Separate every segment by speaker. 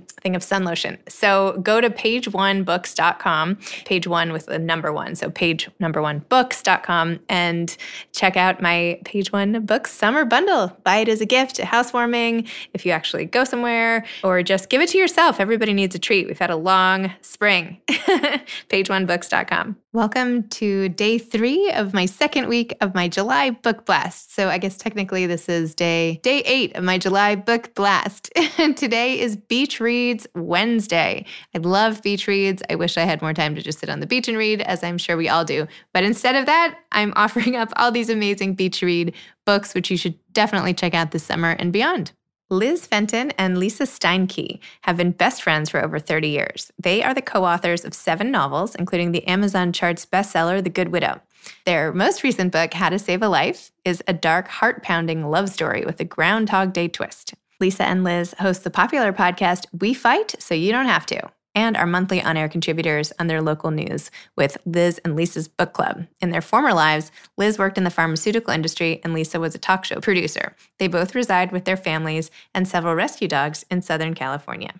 Speaker 1: thing of sun lotion. So go to pageonebooks.com, page one with the number one. So page number one books.com and check out my page one books summer bundle. Buy it as a gift, a housewarming, if you actually go somewhere, or just give it to yourself. Everybody needs a treat. We've had a long spring. pageonebooks.com. Welcome to day three of my second week of my July book blast. So I guess technically this is day day eight of my July book blast. Today is Beach Reads Wednesday. I love beach reads. I wish I had more time to just sit on the beach and read, as I'm sure we all do. But instead of that, I'm offering up all these amazing beach read books, which you should definitely check out this summer and beyond. Liz Fenton and Lisa Steinke have been best friends for over 30 years. They are the co authors of seven novels, including the Amazon charts bestseller, The Good Widow. Their most recent book, How to Save a Life, is a dark, heart pounding love story with a Groundhog Day twist. Lisa and Liz host the popular podcast We Fight So You Don't Have to, and are monthly on air contributors on their local news with Liz and Lisa's book club. In their former lives, Liz worked in the pharmaceutical industry and Lisa was a talk show producer. They both reside with their families and several rescue dogs in Southern California.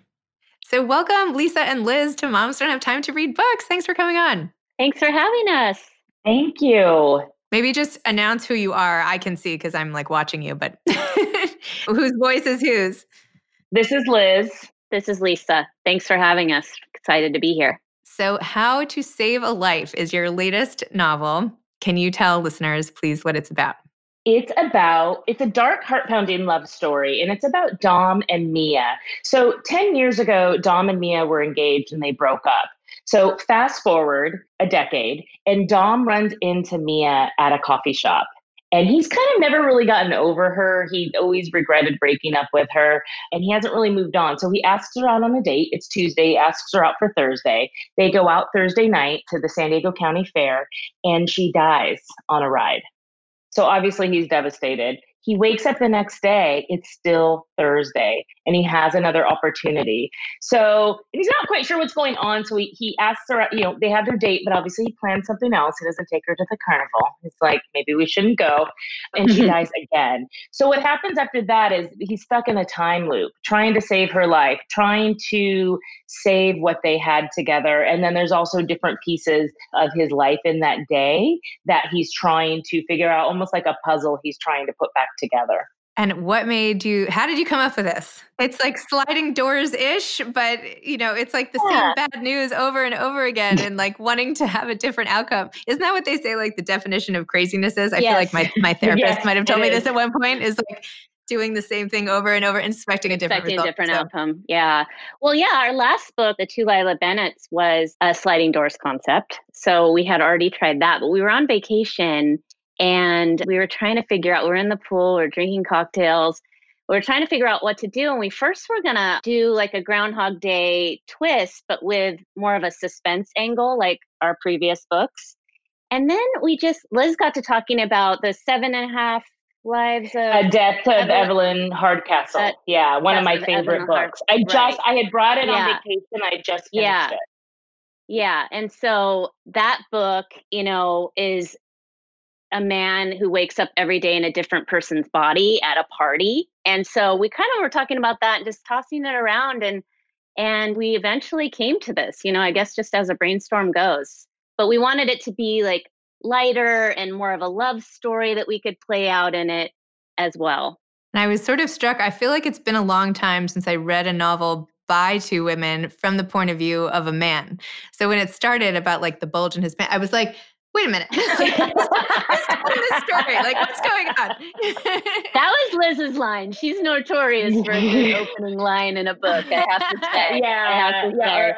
Speaker 1: So, welcome, Lisa and Liz, to Moms Don't Have Time to Read Books. Thanks for coming on.
Speaker 2: Thanks for having us.
Speaker 3: Thank you.
Speaker 1: Maybe just announce who you are. I can see because I'm like watching you, but whose voice is whose?
Speaker 3: This is Liz.
Speaker 2: This is Lisa. Thanks for having us. Excited to be here.
Speaker 1: So, How to Save a Life is your latest novel. Can you tell listeners, please, what it's about?
Speaker 3: It's about, it's a dark, heart pounding love story, and it's about Dom and Mia. So, 10 years ago, Dom and Mia were engaged and they broke up. So, fast forward a decade, and Dom runs into Mia at a coffee shop. And he's kind of never really gotten over her. He always regretted breaking up with her and he hasn't really moved on. So he asks her out on a date. It's Tuesday, asks her out for Thursday. They go out Thursday night to the San Diego County Fair and she dies on a ride. So obviously he's devastated. He wakes up the next day, it's still Thursday, and he has another opportunity. So he's not quite sure what's going on. So he, he asks her, you know, they have their date, but obviously he plans something else. He doesn't take her to the carnival. It's like, maybe we shouldn't go. And she mm-hmm. dies again. So what happens after that is he's stuck in a time loop, trying to save her life, trying to save what they had together. And then there's also different pieces of his life in that day that he's trying to figure out, almost like a puzzle he's trying to put back together.
Speaker 1: And what made you, how did you come up with this? It's like sliding doors ish, but you know, it's like the
Speaker 3: Yeah.
Speaker 1: same bad news over and over again and like wanting to have a different outcome. Isn't that what they say like the definition of craziness is? I feel like my, my therapist
Speaker 3: Yes,
Speaker 1: might have told me
Speaker 3: is.
Speaker 1: this at one point is like doing the same thing over and over, expecting a different
Speaker 2: expecting a different
Speaker 1: So-
Speaker 2: outcome. Yeah. Well, yeah, our last book, The Two Lila Bennett's, was a sliding doors concept. So we had already tried that, but we were on vacation and we were trying to figure out, we are in the pool, we are drinking cocktails. We were trying to figure out what to do. And we first were going to do like a Groundhog Day twist, but with more of a suspense angle, like our previous books. And then we just, Liz got to talking about the seven and a half lives of
Speaker 3: A Death of
Speaker 2: Evelyn-
Speaker 3: Evelyn Hardcastle.
Speaker 2: Uh,
Speaker 3: yeah, one of my
Speaker 2: of
Speaker 3: favorite
Speaker 2: Evelyn Hard-
Speaker 3: books. I just
Speaker 2: right.
Speaker 3: I had brought it
Speaker 2: Yeah.
Speaker 3: on vacation. I just finished
Speaker 2: Yeah.
Speaker 3: it.
Speaker 2: Yeah. And so that book, you know, is a man who wakes up every day in a different person's body at a party. And so we kind of were talking about that and just tossing it around and and we eventually came to this, you know, I guess just as a brainstorm goes. But we wanted it to be like lighter and more of a love story that we could play out in it as well.
Speaker 1: And I was sort of struck. I feel like it's been a long time since I read a novel by two women from the point of view of a man. So when it started about like the bulge in his pants, I was like, wait a minute. Who's telling this story? Like, what's going on?
Speaker 2: That was Liz's line. She's notorious for a good opening line in a book, I have to say. I have to
Speaker 3: yeah.
Speaker 2: say.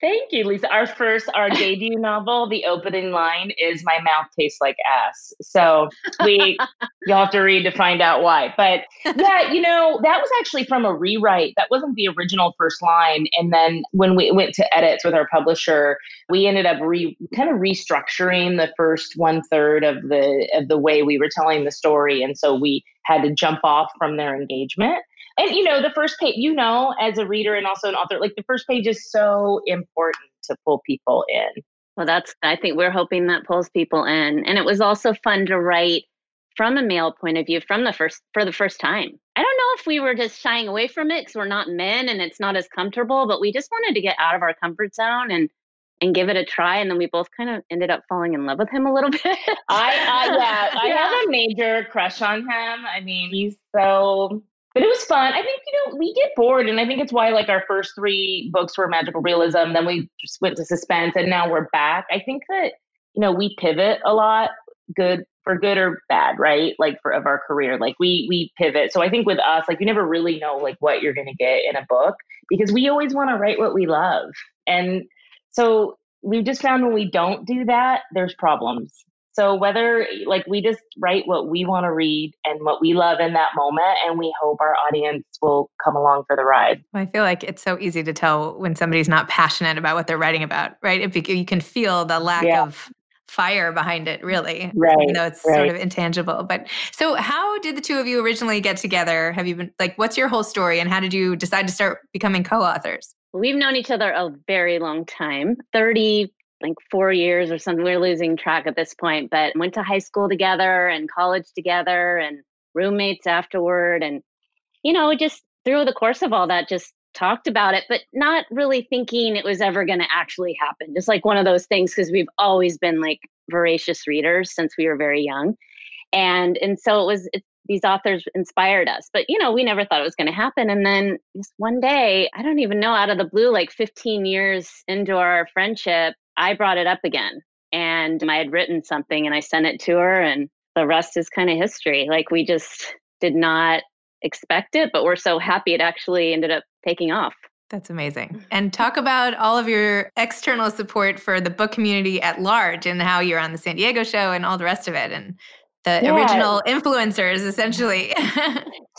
Speaker 3: Thank you, Lisa. Our first, our debut novel, the opening line is "My mouth tastes like ass." So we, you'll have to read to find out why. But yeah, you know, that was actually from a rewrite. That wasn't the original first line. And then when we went to edits with our publisher, we ended up re kind of restructuring the first one third of the of the way we were telling the story, and so we had to jump off from their engagement. And you know, the first page, you know, as a reader and also an author, like the first page is so important to pull people in.
Speaker 2: Well, that's, I think we're hoping that pulls people in. And it was also fun to write from a male point of view from the first, for the first time. I don't know if we were just shying away from it because we're not men and it's not as comfortable, but we just wanted to get out of our comfort zone and, and give it a try. And then we both kind of ended up falling in love with him a little bit.
Speaker 3: I, I yeah, I
Speaker 2: Yeah.
Speaker 3: have a major crush on him. I mean, he's so. But it was fun. I think you know we get bored, and I think it's why like our first three books were magical realism. Then we just went to suspense, and now we're back. I think that you know we pivot a lot, good for good or bad, right? Like for of our career, like we we pivot. So I think with us, like you never really know like what you're going to get in a book because we always want to write what we love, and so we've just found when we don't do that, there's problems. So whether like we just write what we want to read and what we love in that moment, and we hope our audience will come along for the ride.
Speaker 1: I feel like it's so easy to tell when somebody's not passionate about what they're writing about, right? If you, you can feel the lack
Speaker 3: Yeah.
Speaker 1: of fire behind it, really,
Speaker 3: Right,
Speaker 1: even though it's sort of intangible. But so, how did the two of you originally get together? Have you been like, what's your whole story, and how did you decide to start becoming co-authors?
Speaker 2: We've known each other a very long time 30, like four years or something. We're losing track at this point, but went to high school together and college together and roommates afterward. And, you know, just through the course of all that, just talked about it, but not really thinking it was ever going to actually happen. Just like one of those things, because we've always been like voracious readers since we were very young. And, and so it was, it, these authors inspired us. But you know, we never thought it was going to happen. And then just one day, I don't even know, out of the blue, like 15 years into our friendship, I brought it up again. And I had written something and I sent it to her, and the rest is kind of history. Like we just did not expect it, but we're so happy it actually ended up taking off.
Speaker 1: That's amazing. Mm-hmm. And talk about all of your external support for the book community at large and how you're on the San Diego show and all the rest of it. And the
Speaker 3: Yeah.
Speaker 1: original influencers, essentially.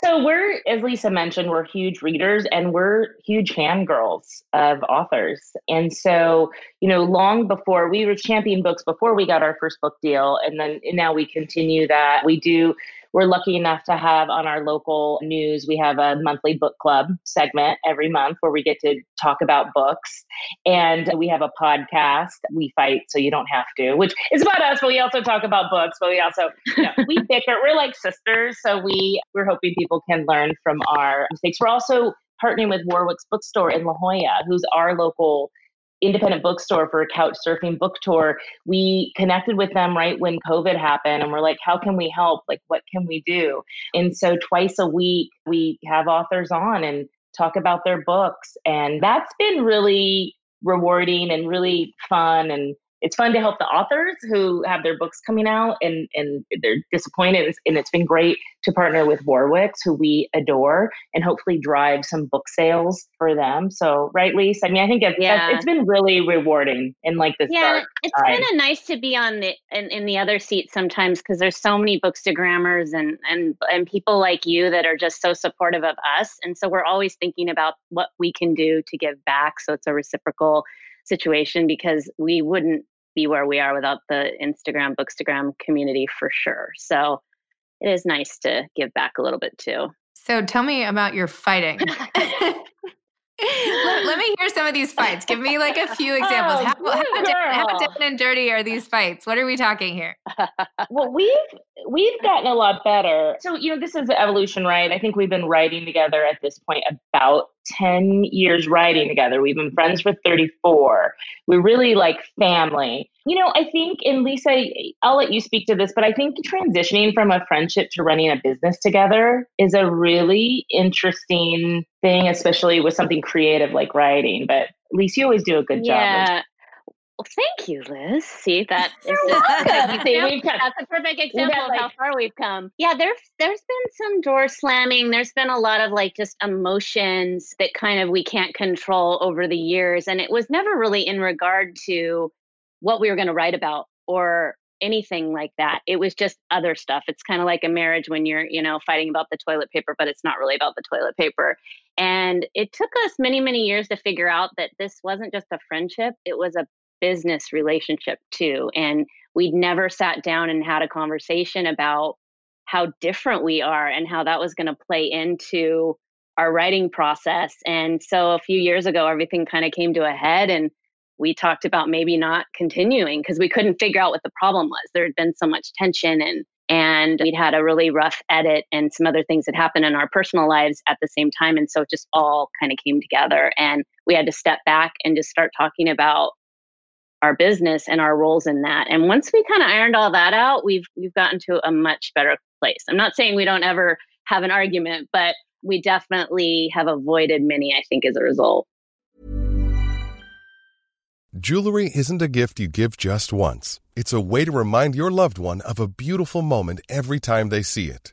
Speaker 3: So we're, as Lisa mentioned, we're huge readers and we're huge fangirls of authors. And so, you know, long before we were champion books before we got our first book deal, and then and now we continue that. We do. We're lucky enough to have on our local news, we have a monthly book club segment every month where we get to talk about books. And we have a podcast, We Fight So You Don't Have to, which is about us, but we also talk about books, but we also, you know, we bicker. We're like sisters. So we, we're hoping people can learn from our mistakes. We're also partnering with Warwick's Bookstore in La Jolla, who's our local independent bookstore for a couch surfing book tour. We connected with them right when COVID happened and we're like, how can we help? Like, what can we do? And so twice a week, we have authors on and talk about their books. And that's been really rewarding and really fun. And it's fun to help the authors who have their books coming out and, and they're disappointed. And it's been great to partner with Warwick's, who we adore, and hopefully drive some book sales for them. So, right, Lisa? I mean, I think it's,
Speaker 2: Yeah.
Speaker 3: it's been really rewarding in like this
Speaker 2: yeah it's kind of nice to be on the in, in the other seat sometimes because there's so many bookstagrammers and and and people like you that are just so supportive of us and so we're always thinking about what we can do to give back so it's a reciprocal situation because we wouldn't be where we are without the instagram bookstagram community for sure so it is nice to give back a little bit too
Speaker 1: so tell me about your fighting. let, let me hear some of these fights. Give me like a few examples.
Speaker 3: Oh,
Speaker 1: how, how, down, how down and dirty are these fights? What are we talking here?
Speaker 3: well we've we've gotten a lot better so you know this is evolution right i think we've been writing together at this point about 10 years writing together. We've been friends for 34 we're really like family. You know i think and lisa i'll let you speak to this but i think transitioning from a friendship to running a business together is a really interesting thing especially with something creative like writing but lisa you always do a good job
Speaker 2: yeah well, thank you, Liz. See that is
Speaker 3: You're
Speaker 2: just a
Speaker 3: welcome.
Speaker 2: perfect
Speaker 3: See,
Speaker 2: example-
Speaker 3: we've got-
Speaker 2: that's a perfect
Speaker 3: got,
Speaker 2: example of how far we've come. Yeah, there's there's been some door slamming. There's been a lot of like just emotions that kind of we can't control over the years, and it was never really in regard to what we were going to write about or anything like that. It was just other stuff. It's kind of like a marriage when you're you know fighting about the toilet paper, but it's not really about the toilet paper. And it took us many many years to figure out that this wasn't just a friendship; it was a business relationship too. And we'd never sat down and had a conversation about how different we are and how that was going to play into our writing process. And so a few years ago, everything kind of came to a head and we talked about maybe not continuing because we couldn't figure out what the problem was. There had been so much tension and and we'd had a really rough edit and some other things that happened in our personal lives at the same time. And so it just all kind of came together and we had to step back and just start talking about our business and our roles in that. And once we kind of ironed all that out, we've we've gotten to a much better place. I'm not saying we don't ever have an argument, but we definitely have avoided many, I think, as a result.
Speaker 4: Jewelry isn't a gift you give just once. It's a way to remind your loved one of a beautiful moment every time they see it.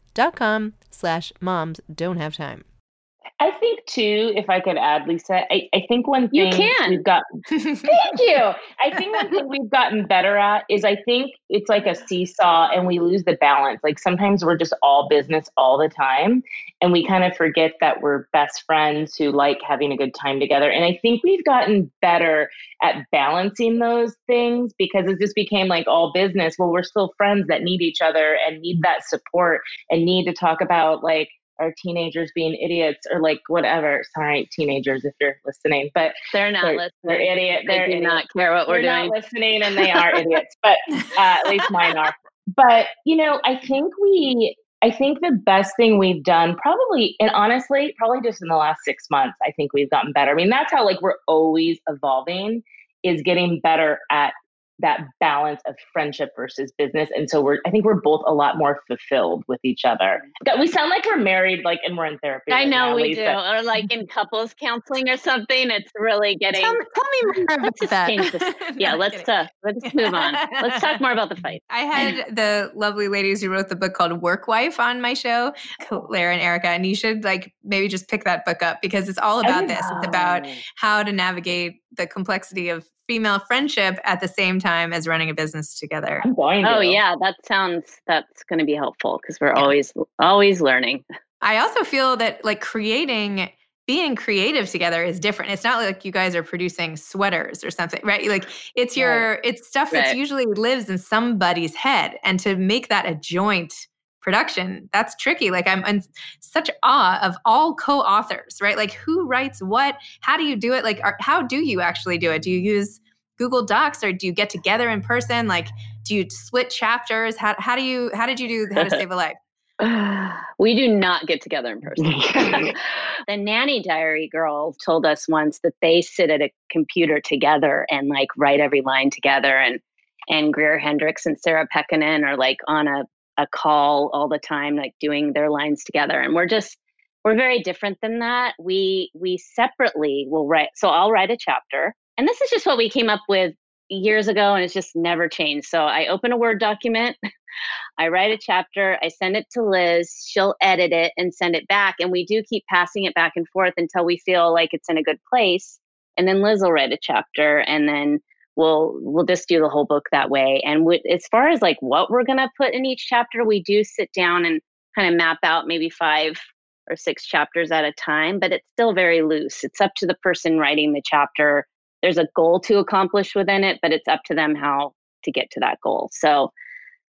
Speaker 1: dot com slash moms don't have time.
Speaker 3: I think too, if I could add, Lisa, I, I think one thing You
Speaker 2: can.
Speaker 3: we've got thank you. I think one thing we've gotten better at is I think it's like a seesaw and we lose the balance. Like sometimes we're just all business all the time and we kind of forget that we're best friends who like having a good time together. And I think we've gotten better at balancing those things because it just became like all business. Well, we're still friends that need each other and need that support and need to talk about like our teenagers being idiots or like whatever. Sorry, teenagers, if you're listening, but
Speaker 2: They're not
Speaker 3: they're,
Speaker 2: listening.
Speaker 3: they're idiot.
Speaker 2: They do
Speaker 3: idiots.
Speaker 2: not care what we're doing.
Speaker 3: They're
Speaker 2: doing.
Speaker 3: not listening, and they are idiots. But uh, at least mine are. But you know, I think we. I think the best thing we've done, probably, and honestly, probably just in the last six months, I think we've gotten better. I mean, that's how like we're always evolving, is getting better at that balance of friendship versus business. And so we're, I think we're both a lot more fulfilled with each other. God, We sound like we're married, like, and we're in therapy.
Speaker 2: I
Speaker 3: right
Speaker 2: know
Speaker 3: now,
Speaker 2: we
Speaker 3: Lisa.
Speaker 2: do. Or like in couples counseling or something. It's really getting.
Speaker 1: Tell, tell me more about that.
Speaker 2: Yeah,
Speaker 1: No,
Speaker 2: let's uh, let's move on. Let's talk more about the fight.
Speaker 1: I had the lovely ladies who wrote the book called Work Wife on my show, Claire and Erica, and you should like maybe just pick that book up because it's all about this. It's about how to navigate the complexity of female friendship at the same time as running a business together.
Speaker 3: I'm going to.
Speaker 2: Oh yeah, that sounds that's going to be helpful because we're
Speaker 1: Yeah.
Speaker 2: always always learning.
Speaker 1: I also feel that like creating being creative together is different. It's not like you guys are producing sweaters or something, right? Like it's your it's stuff that
Speaker 2: Right.
Speaker 1: usually lives in somebody's head and to make that a joint production, that's tricky. Like I'm in such awe of all co-authors, right? Like who writes what? How do you do it? Like are, how do you actually do it? Do you use Google Docs or do you get together in person? Like do you split chapters? How how do you how did you do how to save a life?
Speaker 2: we do not get together in person. the nanny diary girls told us once that they sit at a computer together and like write every line together and and Greer Hendricks and Sarah Pekkanen are like on a, a call all the time, like doing their lines together. And we're just we're very different than that. We we separately will write so I'll write a chapter. And this is just what we came up with years ago and it's just never changed. So I open a Word document I write a chapter, I send it to Liz, she'll edit it and send it back. And we do keep passing it back and forth until we feel like it's in a good place. And then Liz will write a chapter and then we'll we'll just do the whole book that way. And we, as far as like what we're gonna put in each chapter, we do sit down and kind of map out maybe five or six chapters at a time, but it's still very loose. It's up to the person writing the chapter. There's a goal to accomplish within it, but it's up to them how to get to that goal. So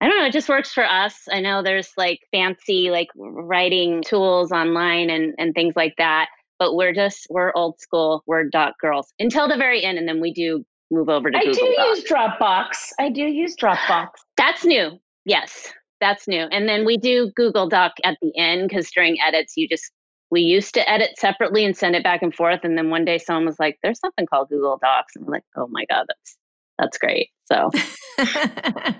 Speaker 2: I don't know, it just works for us. I know there's like fancy like writing tools online and and things like that, but we're just we're old school, we're doc girls until the very end and then we do move over to
Speaker 3: I
Speaker 2: Google
Speaker 3: do
Speaker 2: Docs.
Speaker 3: use Dropbox. I do use Dropbox.
Speaker 2: That's new. Yes, that's new. And then we do Google Doc at the end because during edits, you just, we used to edit separately and send it back and forth. And then one day someone was like, there's something called Google Docs. And we're like, oh my God, that's, that's great. So I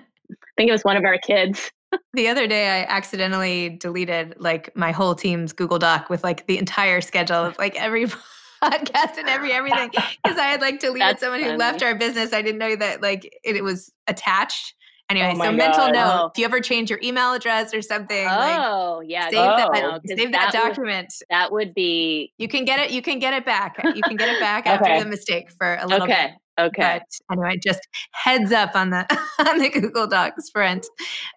Speaker 2: think it was one of our kids.
Speaker 1: The other day, I accidentally deleted like my whole team's Google Doc with like the entire schedule of like every podcast and every everything because I had like deleted
Speaker 2: That's
Speaker 1: someone who left our business. I didn't know that like it, it was attached. Anyway,
Speaker 3: Oh
Speaker 1: so mental
Speaker 3: God.
Speaker 1: note:
Speaker 2: Oh.
Speaker 1: if you ever change your email address or something, like
Speaker 2: Oh, yeah.
Speaker 1: save
Speaker 2: good
Speaker 1: that,
Speaker 2: to oh,
Speaker 1: save that,
Speaker 2: would-
Speaker 1: document.
Speaker 2: that would be
Speaker 1: you can get it. You can get it back. You can get it back after the mistake for a little
Speaker 2: okay.
Speaker 1: bit.
Speaker 2: Okay.
Speaker 1: But anyway, just heads up on the on the Google Docs front.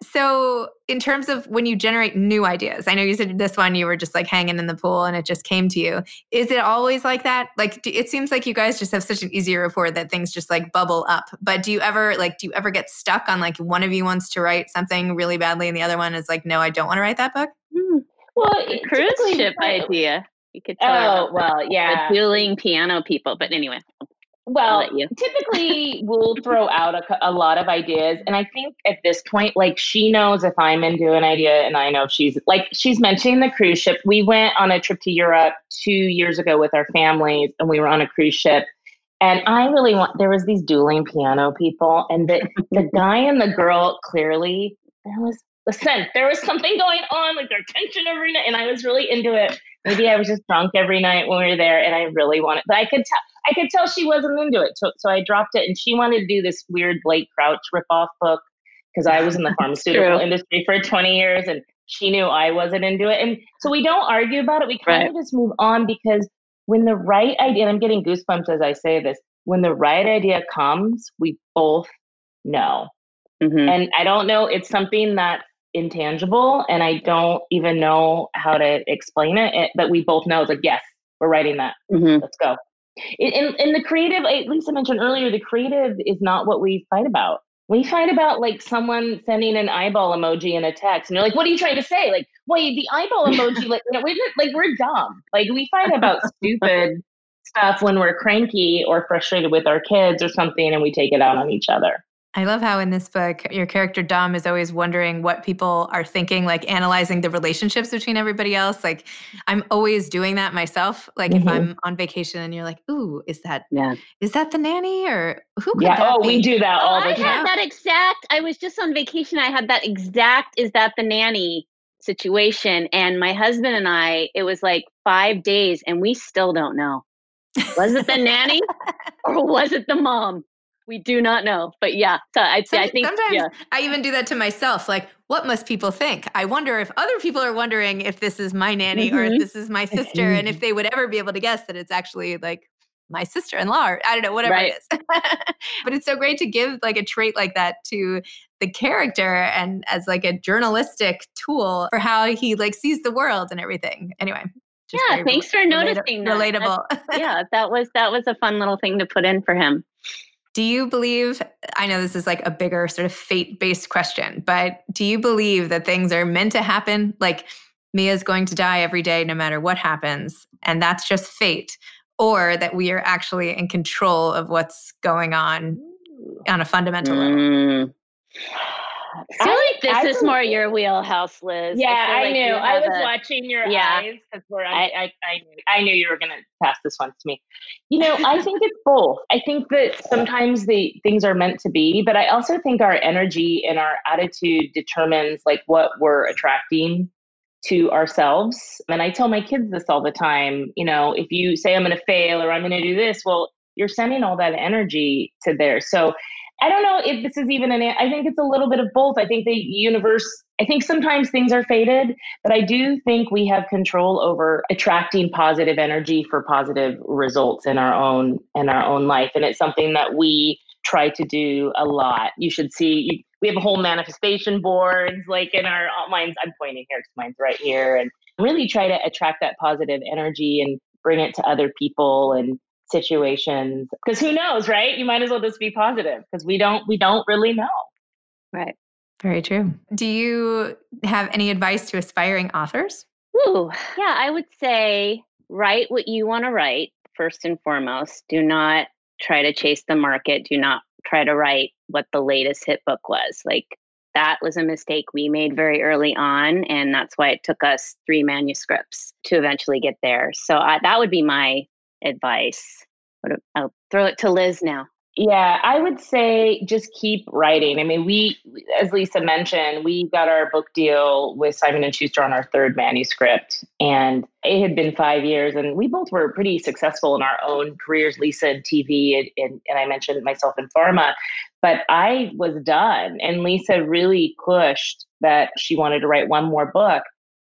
Speaker 1: So, in terms of when you generate new ideas, I know you said this one you were just like hanging in the pool and it just came to you. Is it always like that? Like, do, it seems like you guys just have such an easy rapport that things just like bubble up. But do you ever like do you ever get stuck on like one of you wants to write something really badly and the other one is like, no, I don't want to write that book?
Speaker 2: Hmm.
Speaker 3: Well,
Speaker 2: The cruise ship idea. You could tell
Speaker 3: Oh well, yeah.
Speaker 2: the dueling piano people. But anyway,
Speaker 3: Well, typically we'll throw out a, a lot of ideas. And I think at this point, like she knows if I'm into an idea and I know if she's like, she's mentioning the cruise ship. We went on a trip to Europe two years ago with our families and we were on a cruise ship. And I really want, there was these dueling piano people and the, the guy and the girl clearly, there was, listen, there was something going on, like their tension every night. And I was really into it. Maybe I was just drunk every night when we were there and I really wanted, but I could tell, I could tell she wasn't into it. So, so I dropped it and she wanted to do this weird Blake Crouch ripoff book because I was in the pharmaceutical industry for 20 years and she knew I wasn't into it. And so we don't argue about it. We kind
Speaker 2: Right.
Speaker 3: of just move on because when the right idea, and I'm getting goosebumps as I say this, when the right idea comes, we both know.
Speaker 2: Mhm.
Speaker 3: And I don't know, it's something that's intangible and I don't even know how to explain it, it but we both know it's like, yes, we're writing that
Speaker 2: Mhm.
Speaker 3: let's go. In, in, the creative, at least I mentioned earlier, the creative is not what we fight about. We fight about like someone sending an eyeball emoji in a text, and you're like, "What are you trying to say?" Like, wait, the eyeball emoji, like, you know, we're just, like we're dumb. Like we fight about stupid stuff when we're cranky or frustrated with our kids or something, and we take it out on each other.
Speaker 1: I love how in this book, your character Dom is always wondering what people are thinking, like analyzing the relationships between everybody else. Like, I'm always doing that myself. Like, if
Speaker 3: Mhm.
Speaker 1: I'm on vacation and you're like, "Ooh, is that
Speaker 2: Yeah.
Speaker 1: is that the nanny or who could
Speaker 3: Yeah.
Speaker 1: that
Speaker 3: Oh,
Speaker 1: be?"
Speaker 3: we do that
Speaker 2: Oh,
Speaker 3: all
Speaker 2: I
Speaker 3: the
Speaker 2: had
Speaker 3: time.
Speaker 2: that exact. I was just on vacation. I had that exact. Is that the nanny situation? And my husband and I. It was like five days, and we still don't know. Was it the nanny or was it the mom? We do not know. But yeah, so I,
Speaker 1: Some-
Speaker 2: I think
Speaker 1: sometimes
Speaker 2: yeah.
Speaker 1: I even do that to myself. Like, what must people think? I wonder if other people are wondering if this is my nanny or if
Speaker 2: Mhm.
Speaker 1: this is my sister, and if they would ever be able to guess that it's actually like my sister-in-law or I don't know, whatever
Speaker 2: Right.
Speaker 1: it is. but it's so great to give like a trait like that to the character and as like a journalistic tool for how he like sees the world and everything. Anyway. just
Speaker 2: Yeah, thanks for
Speaker 1: relata-
Speaker 2: noticing that.
Speaker 1: Relatable.
Speaker 2: yeah, that was that was a fun little thing to put in for him.
Speaker 1: Do you believe? I know this is like a bigger sort of fate based question, but do you believe that things are meant to happen? Like Mia's going to die every day, no matter what happens, and that's just fate, or that we are actually in control of what's going on on a fundamental level?
Speaker 2: Mm. I feel like this
Speaker 3: I
Speaker 2: is more your wheelhouse, Liz.
Speaker 3: Yeah, I,
Speaker 2: like
Speaker 3: knew. I was
Speaker 2: a-
Speaker 3: watching your
Speaker 2: Yeah.
Speaker 3: eyes because we're. I, I, I, I knew you were going to pass this one to me. You know, I think it's both. I think that sometimes the things are meant to be, but I also think our energy and our attitude determines like what we're attracting to ourselves. And I tell my kids this all the time. You know, if you say I'm going to fail or I'm going to do this, well, you're sending all that energy to there. So I don't know if this is even an. I think it's a little bit of both. I think the universe. I think sometimes things are fated, but I do think we have control over attracting positive energy for positive results in our own in our own life, and it's something that we try to do a lot. You should see. You, we have a whole manifestation boards like in our uh, mine's. I'm pointing here because mine's right here, and really try to attract that positive energy and bring it to other people and situations because who knows right you might as well just be positive because we don't we don't really know
Speaker 2: Right.
Speaker 1: Very true. Do you have any advice to aspiring authors?
Speaker 2: Ooh, yeah, I would say write what you want to write first and foremost. Do not try to chase the market. Do not try to write what the latest hit book was. Like that was a mistake we made very early on, and that's why it took us three manuscripts to eventually get there. So I, that would be my advice. I'll throw it to Liz now.
Speaker 3: Yeah, I would say just keep writing. I mean, we, as Lisa mentioned, we got our book deal with Simon and Schuster on our third manuscript, and it had been five years, and we both were pretty successful in our own careers. Lisa in TV, and, and, and I mentioned myself in pharma, but I was done, and Lisa really pushed that she wanted to write one more book.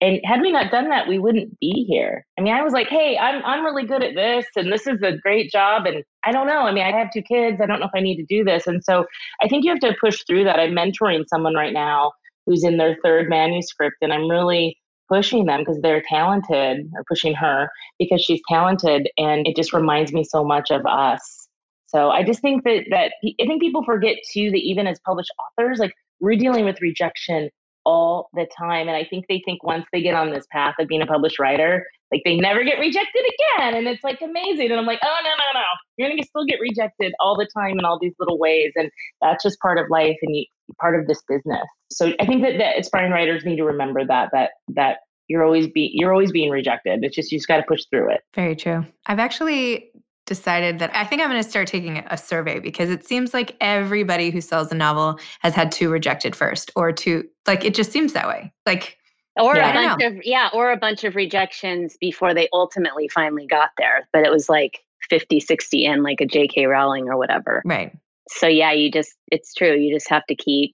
Speaker 3: And had we not done that, we wouldn't be here. I mean, I was like, hey, I'm I'm really good at this and this is a great job. And I don't know. I mean, I have two kids. I don't know if I need to do this. And so I think you have to push through that. I'm mentoring someone right now who's in their third manuscript, and I'm really pushing them because they're talented or pushing her because she's talented and it just reminds me so much of us so i just think that that i think people forget too that even as published authors like we're dealing with rejection all the time and i think they think once they get on this path of being a published writer like they never get rejected again and it's like amazing and i'm like oh no no no you're gonna still get rejected all the time in all these little ways and that's just part of life and you, part of this business. So i think that, that aspiring writers need to remember that that that you're always be you're always being rejected it's just you just got to push through it.
Speaker 1: Very true. I've actually decided that I think I'm going to start taking a survey because it seems like everybody who sells a novel has had two rejected first or two like it just seems that way. Like
Speaker 2: or yeah, a bunch of yeah, or a bunch of rejections before they ultimately finally got there. But it was like 50, 60 in like a JK Rowling or whatever.
Speaker 1: Right.
Speaker 2: So yeah, you just it's true. You just have to keep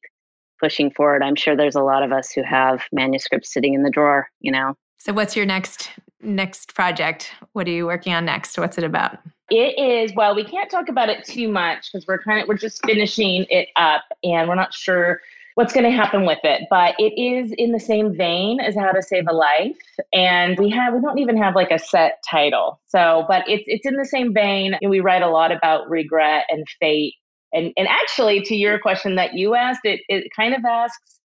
Speaker 2: pushing forward. I'm sure there's a lot of us who have manuscripts sitting in the drawer, you know.
Speaker 1: So what's your next next project? What are you working on next? What's it about?
Speaker 3: It is well, we can't talk about it too much because we're kind of we're just finishing it up and we're not sure what's going to happen with it but it is in the same vein as how to save a life and we have we don't even have like a set title so but it's it's in the same vein and we write a lot about regret and fate and and actually to your question that you asked it it kind of asks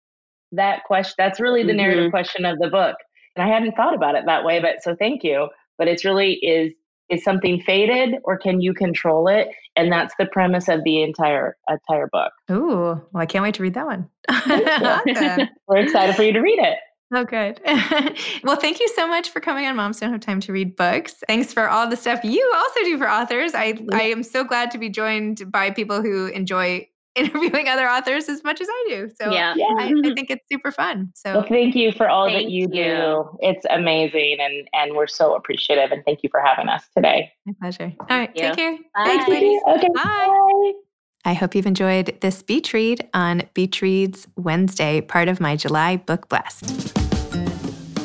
Speaker 3: that question that's really the narrative mm-hmm. question of the book and i hadn't thought about it that way but so thank you but it's really is is something faded or can you control it? And that's the premise of the entire entire book.
Speaker 1: Ooh well i can't wait to read that one.
Speaker 3: We're excited for you to read it.
Speaker 1: Oh, good. well, thank you so much for coming on Moms Don't Have Time to Read Books. Thanks for all the stuff you also do for authors. I, I am so glad to be joined by people who enjoy interviewing other authors as much as I do. So yeah. I, I think it's super fun. So
Speaker 3: well, thank you for all thank that you, you, do. It's amazing and and we're so appreciative and thank you for having us today.
Speaker 1: My pleasure. All right. Take care. Bye. Thanks, ladies.
Speaker 3: Okay. Bye. Bye.
Speaker 1: I hope you've enjoyed this beach read on Beach Reads Wednesday, part of my July book blast.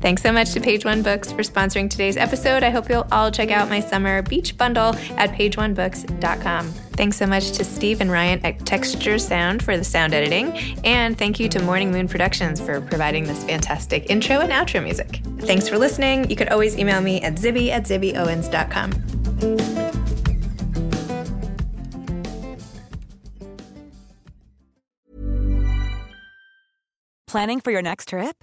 Speaker 1: Thanks so much to Page One Books for sponsoring today's episode. I hope you'll all check out my summer beach bundle at pageonebooks.com. Thanks so much to Steve and Ryan at Texture Sound for the sound editing. And thank you to Morning Moon Productions for providing this fantastic intro and outro music. Thanks for listening. You could always email me at zibby at zibbyowens.com.
Speaker 5: Planning for your next trip?